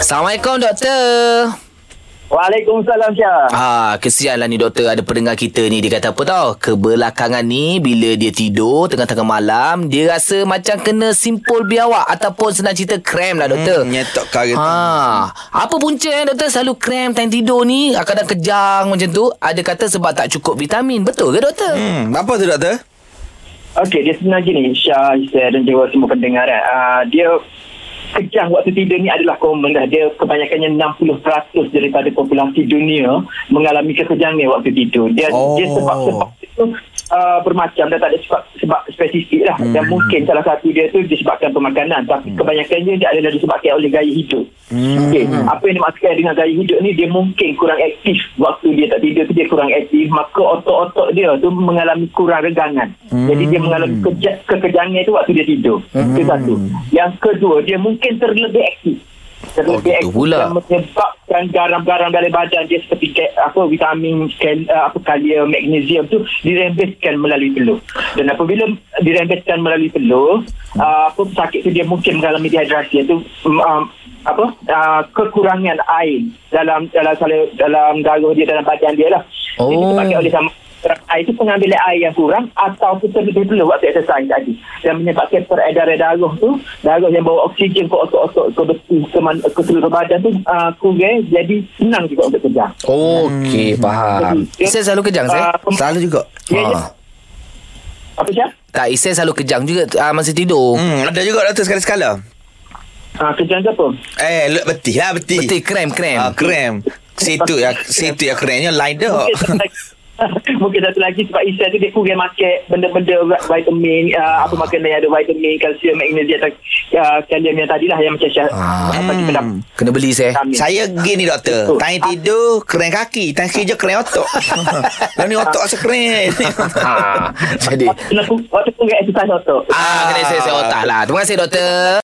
Assalamualaikum doktor. Waalaikumsalam Syah. Ah, kesianlah ni doktor ada pendengar kita ni dia kata apa tau? Kebelakangan ni bila dia tidur tengah-tengah malam dia rasa macam kena simpul biawak ataupun senang cerita krem lah doktor. Hmm, nyetok tu. Ha, apa punca eh doktor selalu krem time tidur ni kadang kejang macam tu? Ada kata sebab tak cukup vitamin. Betul ke doktor? Hmm, apa tu doktor? Okey, dia sebenarnya gini, Syah, Isyah dan juga semua pendengar. Uh, dia kejang waktu tidur ni adalah common dah. Dia kebanyakannya 60% daripada populasi dunia mengalami kekejangan waktu tidur. Dia, Oh. dia sebab-sebab itu uh, bermacam dan tak ada sebab, sebab spesifik lah. Dan Hmm. mungkin salah satu dia tu disebabkan pemakanan. Tapi kebanyakannya dia adalah disebabkan oleh gaya hidup. Hmm. Okey, apa yang dimaksudkan dengan gaya hidup ni dia mungkin kurang aktif waktu dia tak tidur tu dia kurang aktif maka otot-otot dia tu mengalami kurang regangan. Jadi dia mengalami keja- kekejangan tu waktu dia tidur. Itu satu. Yang kedua dia mungkin terlebih aktif. Terlebih Oh, aktif pula. dan menyebabkan garam-garam dalam badan dia seperti apa vitamin kal, uh, apa kalium magnesium tu dirembeskan melalui telur. Dan apabila dirembeskan melalui telur, uh, apa sakit tu dia mungkin mengalami dehidrasi iaitu um, um, apa uh, kekurangan air dalam dalam dalam, darah dia dalam badan dia lah. Oh. Jadi disebabkan oleh sama itu pengambilan air yang kurang ataupun terlebih dulu waktu exercise tadi dan menyebabkan peredaran darah tu darah yang bawa oksigen ke otot-otot ke betis ke, man, ke seluruh badan tu uh, kurang jadi senang juga untuk kejang Okey, faham. Jadi, Isai selalu kejang, saya? uh, Selalu juga. ya, ya. Ha. apa Syah? Tak, Isai selalu kejang juga uh, masa tidur. Hmm, ada juga doktor sekali-sekala. Uh, kejang ke apa? Eh, betul lah, betul. Betul, krem, krem. Ah, krem. Situ ya, situ ya kremnya lain dah. Mungkin satu lagi- sebab Isya tu dia kurang makan benda-benda vitamin uh, apa makanan yang ada vitamin kalsium magnesium atau uh, kalium yang tadilah yang macam Syah Ah. apa dalam Kena beli, saya. vitamin. Saya gini doktor, Betul. time tidur krem kaki, time kerja krem otot. Lalu ni otot rasa krem. ha. Jadi, Waktu kurang exercise otot ah, kena saya otak lah. Terima kasih, doktor.